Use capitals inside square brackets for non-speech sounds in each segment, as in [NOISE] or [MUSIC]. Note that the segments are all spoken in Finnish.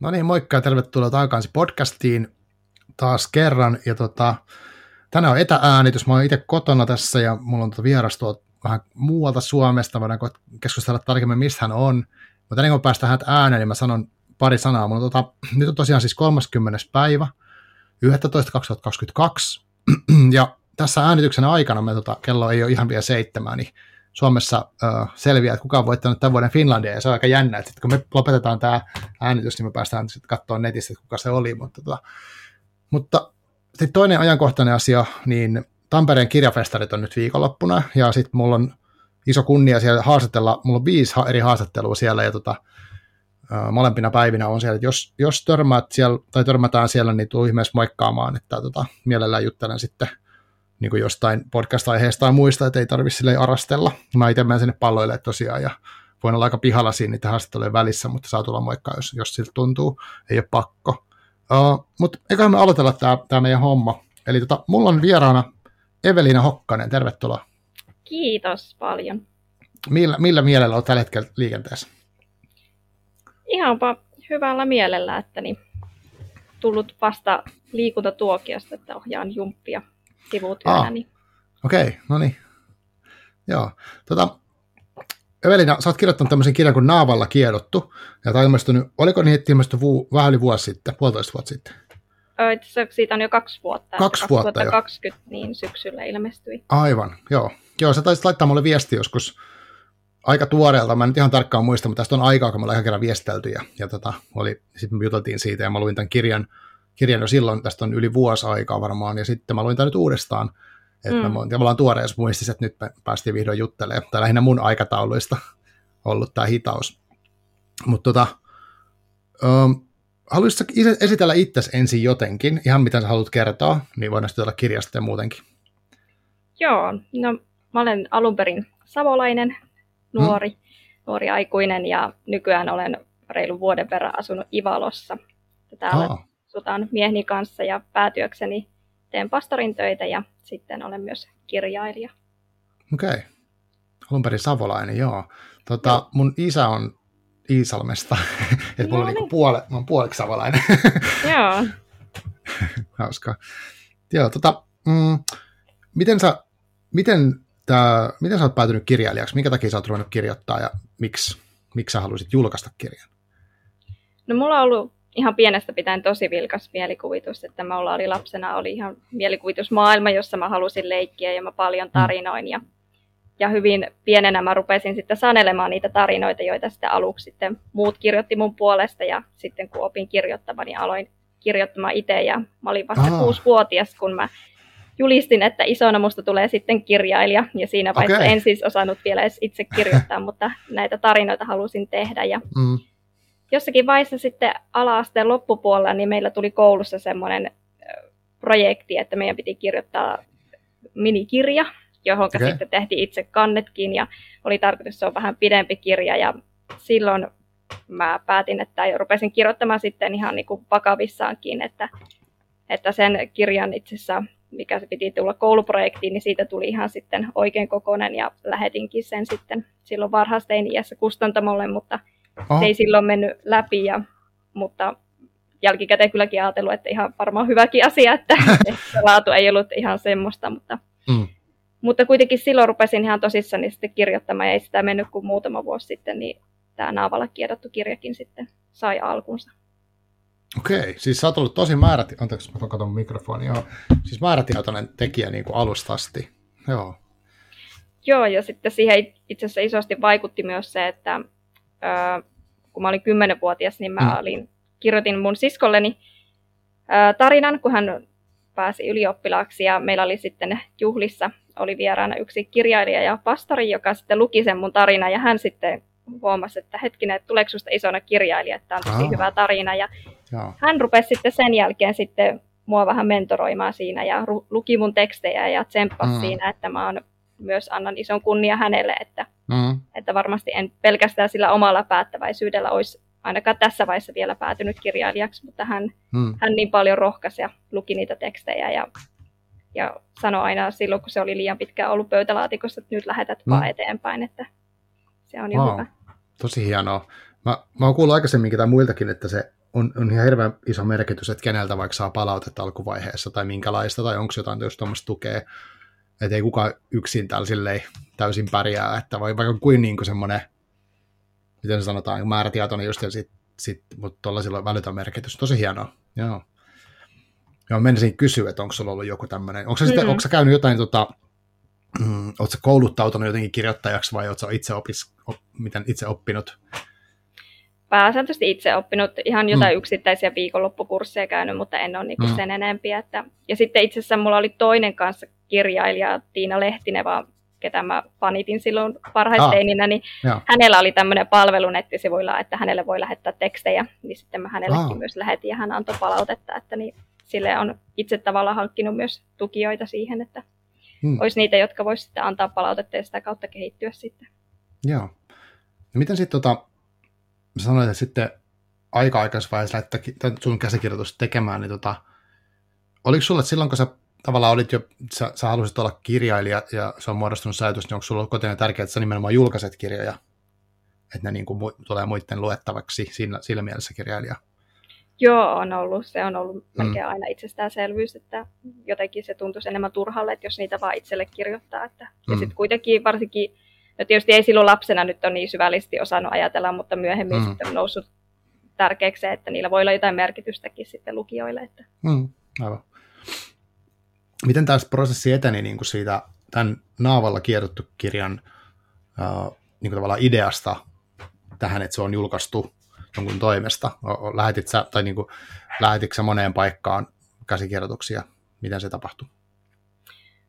No niin, moikka ja tervetuloa takaisin podcastiin taas kerran. Ja tota, tänään on etääänitys, mä oon itse kotona tässä ja mulla on tota vieras tuolta vähän muualta Suomesta. Voidaan keskustella tarkemmin, mistä hän on. Mutta ennen kuin päästään hänet ääneen, niin mä sanon pari sanaa. Mulla on tota, [CLEARS THROAT] nyt on tosiaan siis 30. päivä 11.2022. [CLEARS THROAT] ja tässä äänityksen aikana, me tota, kello ei ole ihan vielä seitsemän, niin Suomessa uh, selviää, että kuka on voittanut tämän vuoden Finlandia, ja se on aika jännä, että kun me lopetetaan tämä äänitys, niin me päästään sitten katsoa netistä, että kuka se oli, mutta, tota, mutta sitten toinen ajankohtainen asia, niin Tampereen kirjafestarit on nyt viikonloppuna, ja sitten mulla on iso kunnia siellä haastatella, mulla on viisi eri haastattelua siellä, ja tota, molempina päivinä on siellä, että jos, jos törmäät siellä, tai törmätään siellä, niin tuu ihmeessä moikkaamaan, että tota, mielellään juttelen sitten niin kuin jostain podcast-aiheesta tai muista, että ei tarvitse sille arastella. Mä itse menen sinne palloille tosiaan ja voin olla aika pihalla siinä niitä haastattelujen välissä, mutta saa tulla moikkaa, jos, jos siltä tuntuu. Ei ole pakko. Uh, mutta eiköhän me aloitella tämä meidän homma. Eli tota, mulla on vieraana Evelina Hokkanen, tervetuloa. Kiitos paljon. Millä, millä mielellä olet tällä hetkellä liikenteessä? Ihanpa hyvällä mielellä, että niin tullut vasta liikuntatuokiosta, että ohjaan jumppia sivutyönä. Ah. Niin. Okei, okay, no niin. Joo. Tota, Evelina, sä oot kirjoittanut tämmöisen kirjan kuin Naavalla kiedottu, ja tämä ilmestynyt, oliko niin, että ilmestynyt vu, vähän yli vuosi sitten, puolitoista vuotta sitten? siitä on jo kaksi vuotta. Kaksi vuotta 2020 jo. niin syksyllä ilmestyi. Aivan, joo. Joo, sä taisit laittaa mulle viesti joskus aika tuoreelta, mä en nyt ihan tarkkaan muista, mutta tästä on aikaa, kun me ollaan ihan kerran viestelty, ja, ja tota, oli, sitten me juteltiin siitä, ja mä luin tämän kirjan, kirjan jo silloin, tästä on yli vuosi aikaa varmaan, ja sitten mä luin tämän nyt uudestaan, että mm. mä tavallaan tuoreessa muistissa, että nyt me päästiin vihdoin juttelemaan, tai lähinnä mun aikatauluista ollut tämä hitaus. Mutta tota, um, haluaisitko esitellä itsesi ensin jotenkin, ihan mitä sä haluat kertoa, niin voidaan sitten olla kirjasta ja muutenkin. Joo, no mä olen alun perin savolainen, nuori, hmm. nuori aikuinen ja nykyään olen reilun vuoden verran asunut Ivalossa. Täällä Aa asutaan mieheni kanssa ja päätyökseni teen pastorin töitä ja sitten olen myös kirjailija. Okei. Okay. Alun perin savolainen, joo. Tota, no. Mun isä on Iisalmesta, [LAUGHS] että no mulla on niin. puole, mä oon puoleksi savolainen. [LAUGHS] joo. Hauska. Joo, tota, mm, miten sä, miten, tää, miten sä oot päätynyt kirjailijaksi? Minkä takia sä oot ruvennut kirjoittaa ja miksi, miksi sä haluaisit julkaista kirjan? No mulla on ollut ihan pienestä pitäen tosi vilkas mielikuvitus, että mä oli lapsena oli ihan mielikuvitusmaailma, jossa mä halusin leikkiä ja mä paljon mm. tarinoin ja, ja hyvin pienenä mä rupesin sitten sanelemaan niitä tarinoita, joita sitten aluksi sitten muut kirjoitti mun puolesta ja sitten kun opin kirjoittamaan, niin aloin kirjoittamaan itse ja mä olin vasta kuusi-vuotias, kun mä julistin, että isona musta tulee sitten kirjailija ja siinä vaiheessa okay. en siis osannut vielä edes itse kirjoittaa, mutta näitä tarinoita halusin tehdä ja mm jossakin vaiheessa sitten ala-asteen loppupuolella, niin meillä tuli koulussa semmoinen projekti, että meidän piti kirjoittaa minikirja, johon okay. sitten tehtiin itse kannetkin ja oli tarkoitus, se on vähän pidempi kirja ja silloin mä päätin, että rupesin kirjoittamaan sitten ihan niin kuin vakavissaankin, että, että sen kirjan itse asiassa, mikä se piti tulla kouluprojektiin, niin siitä tuli ihan sitten oikein kokoinen ja lähetinkin sen sitten silloin varhaisteini-iässä kustantamolle, mutta se ei silloin mennyt läpi, ja, mutta jälkikäteen kylläkin ajatellut, että ihan varmaan hyväkin asia, että, [LAUGHS] että laatu ei ollut ihan semmoista, mutta, mm. mutta kuitenkin silloin rupesin ihan tosissani sitten kirjoittamaan, ja ei sitä mennyt kuin muutama vuosi sitten, niin tämä Naavalla kiedottu kirjakin sitten sai alkunsa. Okei, siis sä oot ollut tosi määräti... Anteeksi, mä katson mikrofonia. Joo. Siis määrätietoinen tekijä niin kuin alusta asti. Joo. Joo, ja sitten siihen itse asiassa isosti vaikutti myös se, että kun mä olin kymmenenvuotias, niin mä mm. olin, kirjoitin mun siskolleni tarinan, kun hän pääsi ylioppilaaksi ja meillä oli sitten juhlissa, oli vieraana yksi kirjailija ja pastori, joka sitten luki sen mun tarina ja hän sitten huomasi, että hetkinen, että tuleeko susta isona kirjailija, että on tosi Aa. hyvä tarina ja hän rupesi sitten sen jälkeen sitten mua vähän mentoroimaan siinä ja luki mun tekstejä ja tsemppasi mm. siinä, että mä oon myös annan ison kunnia hänelle, että, mm. että varmasti en pelkästään sillä omalla päättäväisyydellä olisi ainakaan tässä vaiheessa vielä päätynyt kirjailijaksi, mutta hän, mm. hän niin paljon rohkaisi ja luki niitä tekstejä ja, ja sanoi aina silloin, kun se oli liian pitkään ollut pöytälaatikossa, että nyt lähetät mm. vaan eteenpäin, että se on jo wow. hyvä. Tosi hienoa. Mä, mä oon kuullut aikaisemminkin tai muiltakin, että se on, on ihan hirveän iso merkitys, että keneltä vaikka saa palautetta alkuvaiheessa tai minkälaista, tai onko jotain tuommoista tukea, että ei kukaan yksin tällä täysin pärjää, että voi vaikka kuin, niin kuin semmoinen, miten sanotaan, määrätietoinen just, ja sit, sit, mutta tuolla silloin välitön merkitys. Tosi hienoa, joo. Joo, menisin kysyä, että onko sulla ollut joku tämmöinen, onko sä, mm-hmm. onko käynyt jotain, tota, mm, ootko kouluttautunut jotenkin kirjoittajaksi vai ootko itse, opis, op, miten itse oppinut? Pääsääntöisesti itse oppinut ihan jotain mm. yksittäisiä viikonloppukursseja käynyt, mutta en ole niinku mm. sen enempiä. Että... Ja sitten itse asiassa mulla oli toinen kanssa kirjailija Tiina Lehtinen, vaan ketä mä panitin silloin parhaisteininä, niin Joo. hänellä oli tämmöinen palvelu nettisivuilla, että hänelle voi lähettää tekstejä, niin sitten mä hänellekin Aa. myös lähetin ja hän antoi palautetta, että niin sille on itse tavallaan hankkinut myös tukijoita siihen, että hmm. olisi niitä, jotka voisi sitten antaa palautetta ja sitä kautta kehittyä sitten. Joo. No miten sitten tota, sanoit, että sitten aika-aikaisessa vaiheessa lähdettä sun käsikirjoitusta tekemään, niin tota, oliko sulla, että silloin kun sä tavallaan olit jo, sä, sä halusit olla kirjailija ja se on muodostunut sä niin onko sulla kotinen tärkeää, että sä nimenomaan julkaiset kirjoja, että ne niin kuin mu- tulee muiden luettavaksi siinä, sillä mielessä kirjailija? Joo, on ollut. Se on ollut mm. melkein aina itsestäänselvyys, että jotenkin se tuntuisi enemmän turhalle, että jos niitä vaan itselle kirjoittaa. Että. Mm. Ja sitten kuitenkin varsinkin, no tietysti ei silloin lapsena nyt ole niin syvällisesti osannut ajatella, mutta myöhemmin mm. sitten on noussut tärkeäksi se, että niillä voi olla jotain merkitystäkin sitten lukijoille. Että. Mm, aivan. Miten tämä prosessi eteni niin kuin siitä tämän Naavalla kierrottu kirjan äh, niin kuin tavallaan ideasta tähän, että se on julkaistu jonkun toimesta? Lähetit sä, tai niin kuin, lähetitkö sä moneen paikkaan käsikirjoituksia? Miten se tapahtui?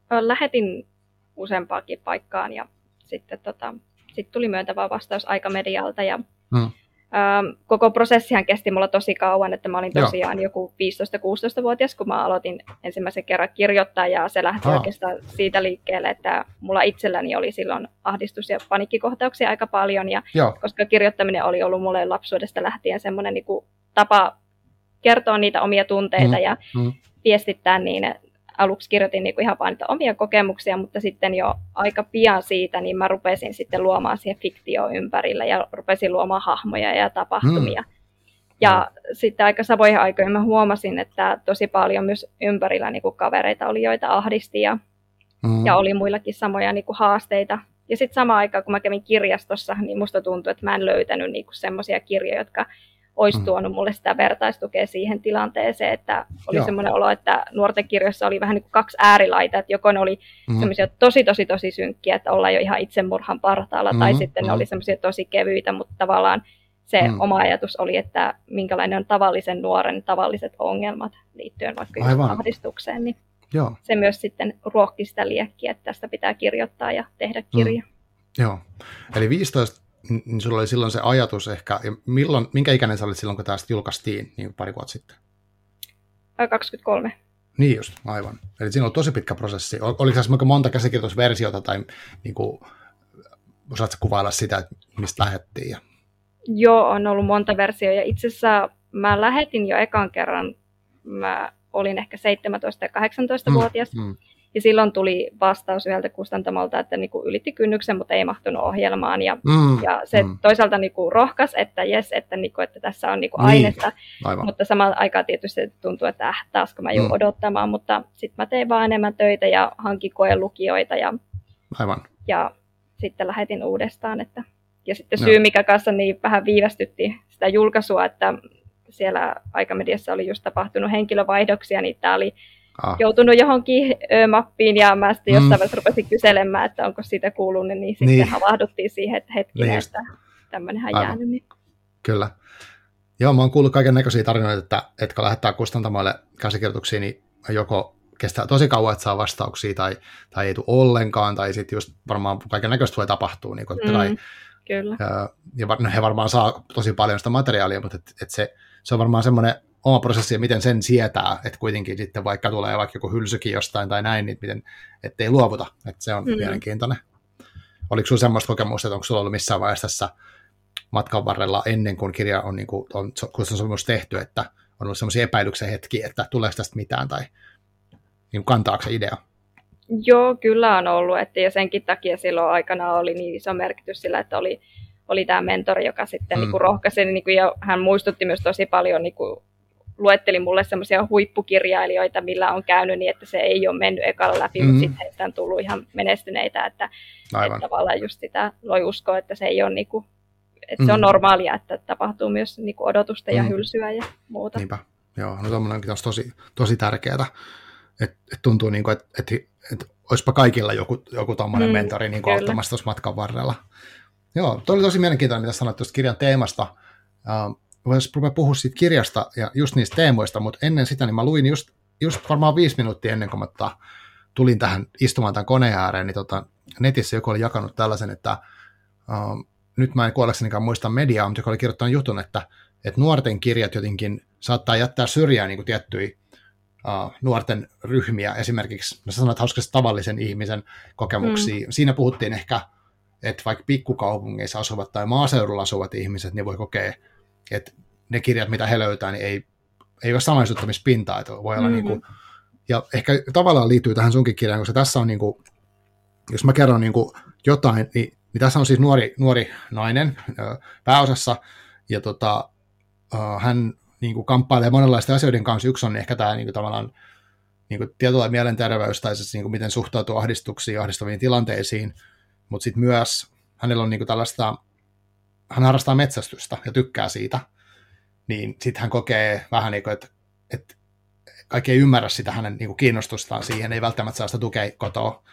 Lähetin useampaakin paikkaan ja sitten tota, sit tuli myöntävä vastaus aikamedialta ja hmm. Ähm, koko prosessihan kesti mulla tosi kauan, että mä olin tosiaan Joo. joku 15-16-vuotias, kun mä aloitin ensimmäisen kerran kirjoittaa, ja se lähti Aha. oikeastaan siitä liikkeelle, että mulla itselläni oli silloin ahdistus- ja panikkikohtauksia aika paljon, ja Joo. koska kirjoittaminen oli ollut mulle lapsuudesta lähtien semmoinen niin tapa kertoa niitä omia tunteita mm. ja mm. viestittää niin, aluksi kirjoitin niin kuin ihan vain omia kokemuksia, mutta sitten jo aika pian siitä, niin mä rupesin sitten luomaan siihen fiktio ympärillä ja rupesin luomaan hahmoja ja tapahtumia. Hmm. Ja hmm. sitten aika samoihin aikoihin mä huomasin, että tosi paljon myös ympärillä niin kuin kavereita oli, joita ahdisti ja, hmm. ja oli muillakin samoja niin kuin haasteita. Ja sitten samaan aikaan, kun mä kävin kirjastossa, niin musta tuntui, että mä en löytänyt niin semmoisia kirjoja, jotka olisi mm. tuonut mulle sitä vertaistukea siihen tilanteeseen, että oli Joo. semmoinen olo, että nuorten kirjoissa oli vähän niin kuin kaksi äärilaita, että joko ne oli mm. semmoisia tosi, tosi, tosi synkkiä, että ollaan jo ihan itsemurhan partaalla, mm. tai sitten mm. ne oli semmoisia tosi kevyitä, mutta tavallaan se mm. oma ajatus oli, että minkälainen on tavallisen nuoren tavalliset ongelmat liittyen vaikka Aivan. ahdistukseen, niin Joo. se myös sitten ruokki sitä liekkiä, että tästä pitää kirjoittaa ja tehdä kirja. Mm. Joo, eli 15 niin sulla oli silloin se ajatus ehkä, ja milloin, minkä ikäinen sä olit silloin, kun tästä julkaistiin niin pari vuotta sitten? 23. Niin just, aivan. Eli siinä oli tosi pitkä prosessi. Oliko tässä monta käsikirjoitusversiota tai niin kuin, osaatko kuvailla sitä, että mistä lähettiin? Ja... Joo, on ollut monta versiota ja itse asiassa mä lähetin jo ekan kerran, mä olin ehkä 17 ja 18-vuotias. Mm, mm. Ja silloin tuli vastaus yhdeltä kustantamolta, että niin kuin ylitti kynnyksen, mutta ei mahtunut ohjelmaan. Ja, mm, ja se mm. toisaalta niin kuin rohkas, että jes, että, niin kuin, että tässä on niin kuin ainetta. Niin, mutta samalla aikaa tietysti tuntuu, että äh, taasko mä joudun mm. odottamaan. Mutta sitten mä tein vaan enemmän töitä ja hankin lukijoita Ja, Aivan. ja sitten lähetin uudestaan. Että, ja sitten syy, no. mikä kanssa niin vähän viivästytti sitä julkaisua, että siellä aikamediassa oli just tapahtunut henkilövaihdoksia, niin tämä oli ah. joutunut johonkin ö, mappiin ja mä sitten jossain mm. vaiheessa rupesin kyselemään, että onko siitä kuulunut, niin sitten niin. havahduttiin siihen, että hetkinen, niin että tämmöinenhän jäänyt. Niin. Kyllä. Joo, mä oon kuullut kaiken näköisiä tarinoita, että, että kun lähettää kustantamoille käsikirjoituksia, niin joko kestää tosi kauan, että saa vastauksia, tai, tai ei tule ollenkaan, tai sitten just varmaan kaiken näköistä voi tapahtua. Niin mm, tai, kyllä. Ja, ja no he varmaan saa tosi paljon sitä materiaalia, mutta et, et se, se on varmaan semmoinen oma prosessi ja miten sen sietää, että kuitenkin sitten vaikka tulee vaikka joku hylsykin jostain tai näin, niin miten, ettei luovuta, että se on mm. mielenkiintoinen. Oliko sinulla semmoista kokemusta, että onko sinulla ollut missään vaiheessa tässä matkan varrella ennen kuin kirja on, niin kuin, on kustannusopimus tehty, että on ollut semmoisia epäilyksen hetkiä, että tuleeko tästä mitään tai niin kantaako se idea? Joo, kyllä on ollut, että ja senkin takia silloin aikana oli niin iso merkitys sillä, että oli oli tämä mentori, joka sitten mm. niin kuin rohkaisi, niin kuin, ja hän muistutti myös tosi paljon, niin kuin, luetteli mulle semmoisia huippukirjailijoita, millä on käynyt niin, että se ei ole mennyt ekalla läpi, mm. mutta sitten heistä on tullut ihan menestyneitä, että, että tavallaan just sitä loi uskoa, että se ei ole niin kuin, että mm. se on mm. normaalia, että tapahtuu myös niin kuin odotusta ja mm. hylsyä ja muuta. Niinpä, joo, no tommonenkin on tosi, tosi tärkeää, että et tuntuu niin kuin, että et, et, olisipa kaikilla joku, joku tommonen mm, mentori niin kuin auttamassa tuossa matkan varrella. Joo, toi oli tosi mielenkiintoinen, mitä sanoit tuosta kirjan teemasta. Uh, Voisi puhua siitä kirjasta ja just niistä teemoista, mutta ennen sitä niin mä luin just, just varmaan viisi minuuttia ennen kuin mä tota, tulin tähän istumaan tämän koneen ääreen, niin tota, netissä joku oli jakanut tällaisen, että uh, nyt mä en kuolleksenikaan muista mediaa, mutta joka oli kirjoittanut jutun, että, että nuorten kirjat jotenkin saattaa jättää syrjään niin kuin tiettyjä uh, nuorten ryhmiä, esimerkiksi, mä sanoin, että hauskasti tavallisen ihmisen kokemuksia. Mm. Siinä puhuttiin ehkä, että vaikka pikkukaupungeissa asuvat tai maaseudulla asuvat ihmiset, niin voi kokea, että ne kirjat, mitä he löytää, niin ei, ei ole samaistuttamispintaa, että voi olla mm-hmm. niin kuin, ja ehkä tavallaan liittyy tähän sunkin kirjaan, koska tässä on niin kuin, jos mä kerron niin kuin jotain, niin, niin tässä on siis nuori, nuori nainen pääosassa, ja tota, hän niin kuin kamppailee monenlaisten asioiden kanssa. Yksi on ehkä tämä niin kuin tavallaan niin kuin tietyllä mielenterveys tai siis, niin kuin miten suhtautuu ahdistuksiin ja ahdistaviin tilanteisiin, mutta sitten myös hänellä on niin kuin tällaista, hän harrastaa metsästystä ja tykkää siitä, niin sitten hän kokee vähän niin kuin, että, että kaikki ei ymmärrä sitä hänen niin kuin kiinnostustaan siihen, ei välttämättä saa sitä tukea kotoa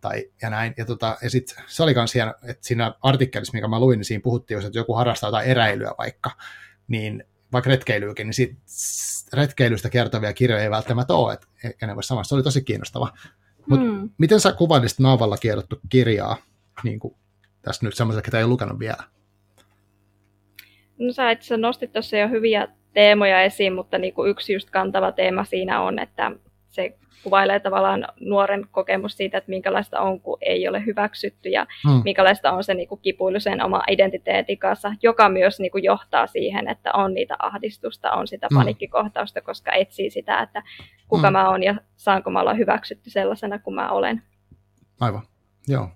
tai, ja näin. Ja, tota, ja sit, se oli myös hieno, että siinä artikkelissa, mikä mä luin, niin siinä puhuttiin, että joku harrastaa jotain eräilyä vaikka, niin vaikka retkeilyykin, niin siitä retkeilystä kertovia kirjoja ei välttämättä ole, että ehkä ne voisi samassa. Se oli tosi kiinnostava. Mutta mm. miten sä kuvailisit Naavalla kierrottu kirjaa, niin kuin tässä nyt semmoiselle, ketä ei lukenut vielä? No sä itse nostit tuossa jo hyviä teemoja esiin, mutta niin kuin yksi just kantava teema siinä on, että se kuvailee tavallaan nuoren kokemus siitä, että minkälaista on, kun ei ole hyväksytty ja hmm. minkälaista on se niin kuin kipuilu sen oma identiteetin kanssa, joka myös niin kuin johtaa siihen, että on niitä ahdistusta, on sitä hmm. panikkikohtausta, koska etsii sitä, että kuka hmm. mä oon ja saanko mä olla hyväksytty sellaisena kuin mä olen. Aivan, joo.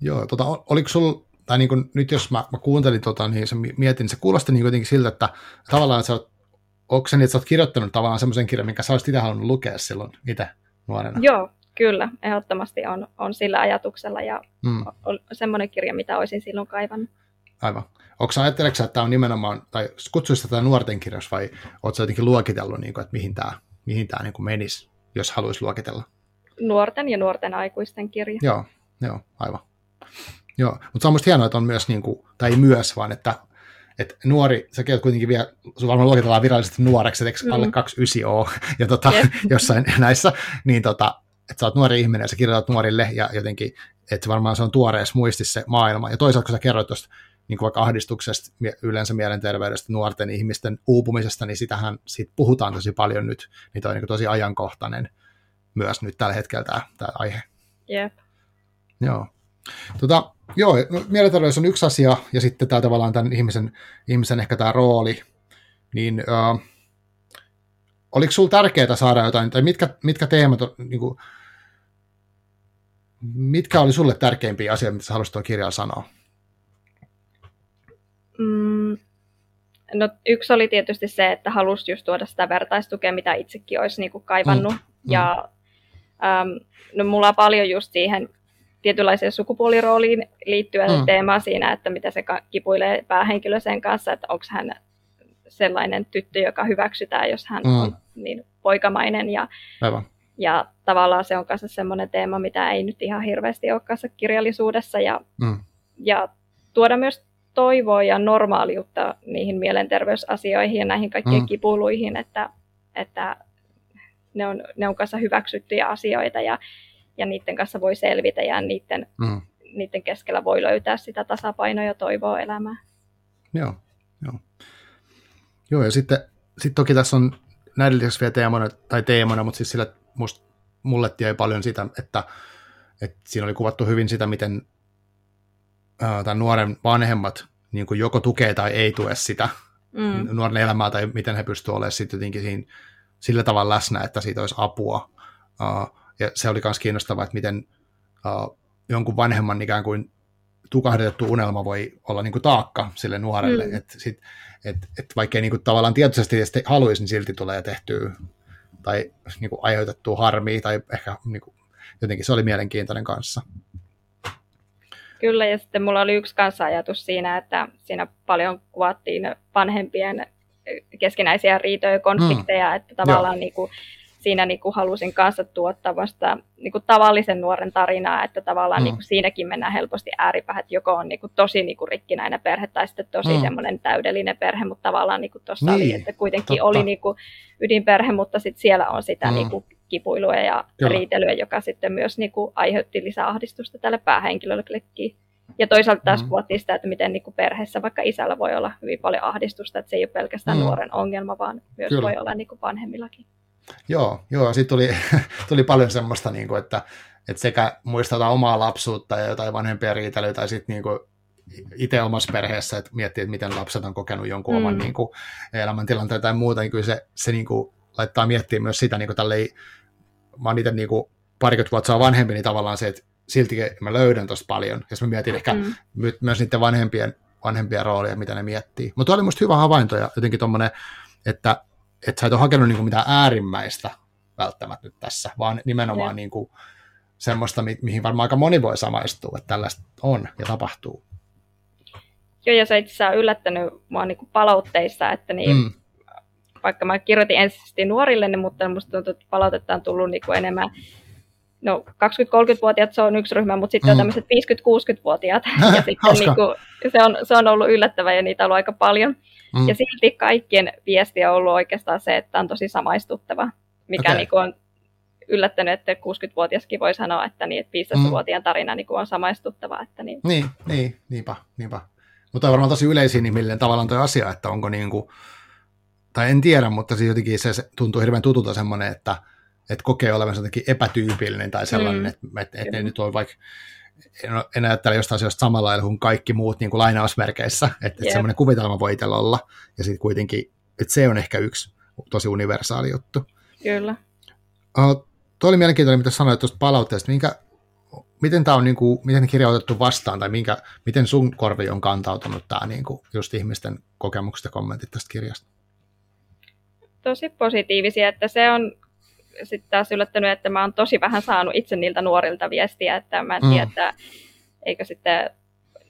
Joo, tota, oliko sulla tai niin kuin, nyt jos mä, mä kuuntelin tota, niin se mietin, se kuulosti niin kuitenkin siltä, että tavallaan sä oot onko se niin, että sä oot kirjoittanut tavallaan semmoisen kirjan, minkä sä olisit itse halunnut lukea silloin itse nuorena? Joo, kyllä. Ehdottomasti on, on sillä ajatuksella ja mm. on semmoinen kirja, mitä olisin silloin kaivannut. Aivan. Onko sä ajatteleksä, että tämä on nimenomaan, tai kutsuisi tätä nuorten kirjas vai oletko jotenkin luokitellut, niin kuin, että mihin tämä, mihin tämä niin kuin menisi, jos haluaisi luokitella? Nuorten ja nuorten aikuisten kirja. Joo, joo aivan. Joo, mutta se on musta hienoa, että on myös, niin kuin, tai ei myös, vaan että että nuori, sä oot kuitenkin vielä, sun varmaan luokitellaan virallisesti nuoreksi, että mm. alle 29 ole, [LAUGHS] ja tota, yep. [LAUGHS] jossain näissä, niin tota, että sä oot nuori ihminen ja sä kirjoitat nuorille ja jotenkin, että varmaan se on tuoreessa muistissa se maailma. Ja toisaalta kun sä kerroit tuosta niin vaikka ahdistuksesta, yleensä mielenterveydestä, nuorten ihmisten uupumisesta, niin sitähän siitä puhutaan tosi paljon nyt, niin toi on niin tosi ajankohtainen myös nyt tällä hetkellä tämä, tämä aihe. Jep. Joo. Tota, joo, no, mielenterveys on yksi asia, ja sitten tämä tavallaan tämän ihmisen, ihmisen ehkä tämä rooli, niin uh, oliko sinulla tärkeää saada jotain, tai mitkä, mitkä teemat, niin kuin, mitkä oli sulle tärkeimpiä asioita, mitä haluaisit tuon kirjalla sanoa? Mm, no yksi oli tietysti se, että halusi just tuoda sitä vertaistukea, mitä itsekin olisi niin kuin kaivannut, mm, mm. ja um, no mulla on paljon just siihen tietynlaiseen sukupuolirooliin liittyen mm. teemaa siinä, että mitä se kipuilee päähenkilö sen kanssa, että onko hän sellainen tyttö, joka hyväksytään, jos hän mm. on niin poikamainen. Ja, Aivan. ja tavallaan se on kanssa semmoinen teema, mitä ei nyt ihan hirveästi ole kanssa kirjallisuudessa. Ja, mm. ja tuoda myös toivoa ja normaaliutta niihin mielenterveysasioihin ja näihin kaikkiin mm. kipuiluihin, että, että ne on, ne on kanssa hyväksyttyjä asioita ja ja niiden kanssa voi selvitä ja niiden, mm. niiden keskellä voi löytää sitä tasapainoa ja toivoa elämään. Joo, joo. Joo, ja sitten sit toki tässä on näiden lisäksi vielä teemana, tai teemana, mutta siis sillä must, mulle jäi paljon sitä, että, että siinä oli kuvattu hyvin sitä, miten ää, tämän nuoren vanhemmat niin kuin joko tukee tai ei tue sitä mm. nuoren elämää, tai miten he pystyvät olemaan sitten jotenkin siinä, sillä tavalla läsnä, että siitä olisi apua. Uh, ja se oli myös kiinnostavaa, että miten uh, jonkun vanhemman ikään kuin tukahdetettu unelma voi olla niin kuin taakka sille nuorelle, mm. että sit, et, et vaikkei niin kuin tavallaan tietoisesti haluaisi, niin silti tulee tehtyä tai niin kuin aiheutettua harmia tai ehkä niin kuin, jotenkin se oli mielenkiintoinen kanssa. Kyllä, ja sitten mulla oli yksi kanssa ajatus siinä, että siinä paljon kuvattiin vanhempien keskinäisiä riitoja ja konflikteja, mm. että tavallaan niin kuin, siinä niin kuin halusin kanssa tuottaa vasta niin kuin tavallisen nuoren tarinaa, että tavallaan mm. niin kuin siinäkin mennään helposti ääripäähän, joko on niin kuin tosi niin kuin rikkinäinen perhe tai sitten tosi mm. semmoinen täydellinen perhe, mutta tavallaan niin kuin tuossa niin, oli, että kuitenkin totta. oli niin kuin ydinperhe, mutta sitten siellä on sitä mm. niin kuin kipuilua ja Kyllä. riitelyä, joka sitten myös niin kuin aiheutti lisää ahdistusta tälle päähenkilöllekin. Ja toisaalta taas mm. kuvattiin sitä, että miten niin kuin perheessä vaikka isällä voi olla hyvin paljon ahdistusta, että se ei ole pelkästään mm. nuoren ongelma, vaan myös Kyllä. voi olla niin kuin vanhemmillakin. Joo, joo sitten tuli, [LAUGHS] tuli paljon semmoista, niin kuin, että, että sekä muistetaan omaa lapsuutta ja jotain vanhempia riitelyä, tai sitten niin kuin, itse omassa perheessä, että miettii, että miten lapset on kokenut jonkun mm. oman niin kuin, elämäntilanteen tai muuta, niin kyllä se, se niin kuin, laittaa miettimään myös sitä, niin kuin tälleen, mä oon itse niin kuin, parikymmentä vuotta vanhempi, niin tavallaan se, että silti mä löydän tosta paljon, ja mä mietin ehkä mm. myös niiden vanhempien, vanhempien roolia, mitä ne miettii. Mutta oli musta hyvä havainto, ja jotenkin tommonen, että että sä et ole hakenut niin kuin mitään äärimmäistä välttämättä nyt tässä, vaan nimenomaan niin kuin semmoista, mi- mihin varmaan aika moni voi samaistua, että tällaista on ja tapahtuu. Joo, ja se itse asiassa on yllättänyt mua niin kuin palautteissa, että niin, mm. vaikka mä kirjoitin ensisijaisesti nuorille, niin, mutta musta tuntuu, että palautetta on tullut niin kuin enemmän no 20-30-vuotiaat se on yksi ryhmä, mutta sitten mm. on tämmöiset 50-60-vuotiaat. [LAUGHS] ja sitten niin kuin, se, on, se on ollut yllättävä ja niitä on ollut aika paljon. Mm. Ja silti kaikkien viesti on ollut oikeastaan se, että on tosi samaistuttava, mikä okay. niin kuin on yllättänyt, että 60-vuotiaskin voi sanoa, että, niin, että 15-vuotiaan mm. tarina niin kuin on samaistuttava. Että niin. Niin, niin, niinpä, niinpä. Mutta on varmaan tosi yleisinhimillinen tavallaan tuo asia, että onko niin kuin, tai en tiedä, mutta siis jotenkin se, se tuntuu hirveän tutulta semmoinen, että, että kokee olevansa jotenkin epätyypillinen tai sellainen, mm. että, että, että ne nyt on vaikka en, en ajattele jostain asioista samalla lailla kuin kaikki muut niin kuin lainausmerkeissä, että, että semmoinen kuvitelma voi itsellä olla, ja sitten kuitenkin, että se on ehkä yksi tosi universaali juttu. Kyllä. Uh, tuo oli mielenkiintoinen, mitä sanoit tuosta palautteesta. Minkä, miten tämä on niin kuin, miten kirjoitettu vastaan, tai minkä, miten sun korvi on kantautunut tämä niin kuin, just ihmisten kokemukset ja kommentit tästä kirjasta? Tosi positiivisia, että se on sitten taas yllättänyt, että mä oon tosi vähän saanut itse niiltä nuorilta viestiä, että mä en tiedä, mm. että eikö sitten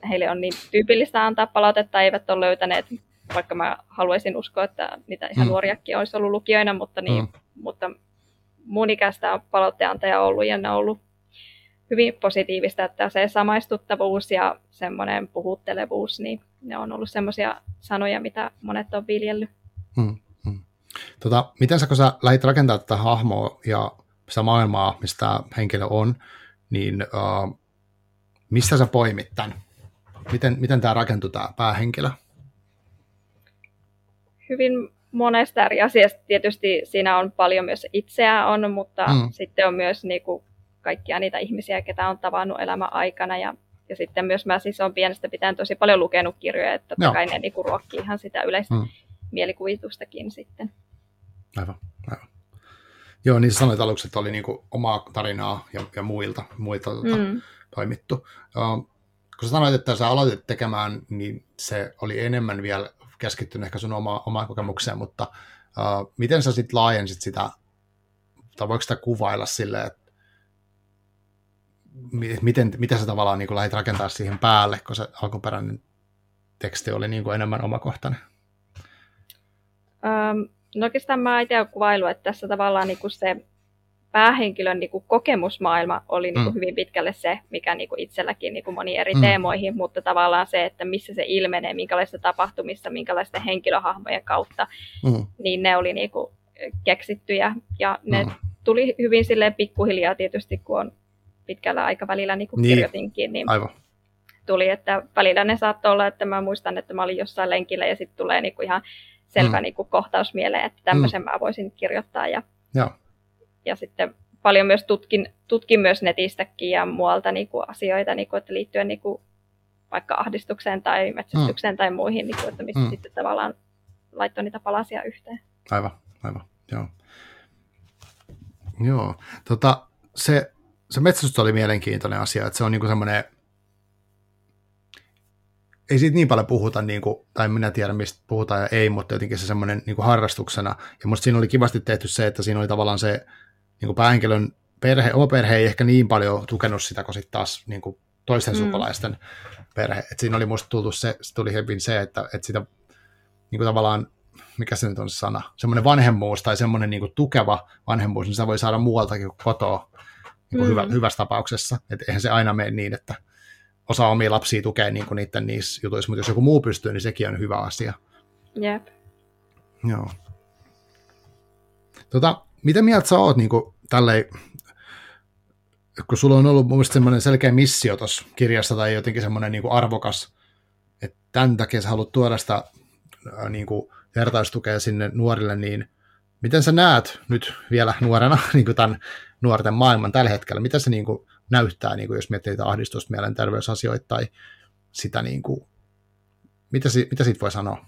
heille on niin tyypillistä antaa palautetta, eivät ole löytäneet, vaikka mä haluaisin uskoa, että niitä ihan mm. nuoriakin olisi ollut lukijoina, mutta, niin, mm. mutta mun ikäistä on palautteenantaja ollut ja ne on ollut hyvin positiivista, että se samaistuttavuus ja semmoinen puhuttelevuus, niin ne on ollut semmoisia sanoja, mitä monet on viljellyt. Mm. Tota, miten sä, kun sä lähdit rakentamaan tätä hahmoa ja sitä maailmaa, mistä henkilö on, niin uh, missä sä poimit tämän? Miten, miten tämä rakentuu, tämä päähenkilö? Hyvin monesta eri asiasta. Tietysti siinä on paljon myös itseä on, mutta mm. sitten on myös niin kuin kaikkia niitä ihmisiä, ketä on tavannut elämän aikana. Ja, ja sitten myös mä siis on pienestä pitäen tosi paljon lukenut kirjoja, että totta kai ne niin kuin ruokkii ihan sitä yleistä mm. mielikuvitustakin sitten. Aivan, aivan. Joo, niin sanoit aluksi, että oli niinku omaa tarinaa ja, ja muilta, muilta tuota, mm. toimittu. Uh, kun sä sanoit, että sä aloitit tekemään, niin se oli enemmän vielä keskittynyt ehkä sun oma, omaan kokemukseen, mutta uh, miten sä sitten laajensit sitä, tai voiko sitä kuvailla silleen, että miten, miten sä tavallaan niin lähdit rakentaa siihen päälle, kun se alkuperäinen teksti oli niin kuin enemmän omakohtainen? Um, No oikeastaan mä itse olen kuvailu, että tässä tavallaan niin kuin se päähenkilön niin kuin kokemusmaailma oli niin kuin mm. hyvin pitkälle se, mikä niin kuin itselläkin niin kuin moni eri mm. teemoihin, mutta tavallaan se, että missä se ilmenee, minkälaista tapahtumissa, minkälaisten henkilöhahmojen kautta, mm. niin ne oli niin kuin keksittyjä ja ne mm. tuli hyvin silleen pikkuhiljaa tietysti, kun on pitkällä aikavälillä niin kuin niin. kirjoitinkin, niin Aivan. tuli, että välillä ne saattoi olla, että mä muistan, että mä olin jossain lenkillä ja sitten tulee niin kuin ihan selvä mm. niin kuin kohtaus mieleen, että tämmöisen mm. mä voisin kirjoittaa. Ja, ja. ja sitten paljon myös tutkin, tutkin myös netistäkin ja muualta niin kuin asioita, niin kuin, että liittyen niin kuin vaikka ahdistukseen tai metsästykseen mm. tai muihin, niin kuin, että mistä mm. sitten tavallaan laittoi niitä palasia yhteen. Aivan, aivan, joo. Joo, tota, se, se metsästys oli mielenkiintoinen asia, että se on niinku semmoinen ei siitä niin paljon puhuta, niin kuin, tai minä tiedän mistä puhutaan ja ei, mutta jotenkin se semmoinen niin kuin harrastuksena. Ja musta siinä oli kivasti tehty se, että siinä oli tavallaan se niin kuin päähenkilön perhe, oma perhe ei ehkä niin paljon tukenut sitä kuin sitten taas niin kuin toisten mm. sukulaisten perhe. Et siinä oli musta tultu se, se tuli hyvin se, että, että sitä niin kuin tavallaan, mikä se nyt on se sana, semmoinen vanhemmuus tai semmoinen niin kuin tukeva vanhemmuus, niin sitä voi saada muualtakin kuin kotoa niin kuin mm. hyvä, hyvässä tapauksessa. Että eihän se aina mene niin, että osa omia lapsia tukee niin kuin niiden niissä jutuissa, mutta jos joku muu pystyy, niin sekin on hyvä asia. Jep. Joo. Tota, mitä mieltä sä oot niin kuin, tälleen, kun sulla on ollut mun mielestä semmoinen selkeä missio tuossa kirjassa tai jotenkin semmoinen niin kuin arvokas, että tämän takia sä haluat tuoda sitä niin kuin vertaistukea sinne nuorille, niin miten sä näet nyt vielä nuorena [LAUGHS] niin kuin tämän nuorten maailman tällä hetkellä? Mitä se niin kuin näyttää, niin kuin jos miettii ahdistusta, mielenterveysasioita tai sitä, niin kuin, mitä, si, mitä siitä voi sanoa?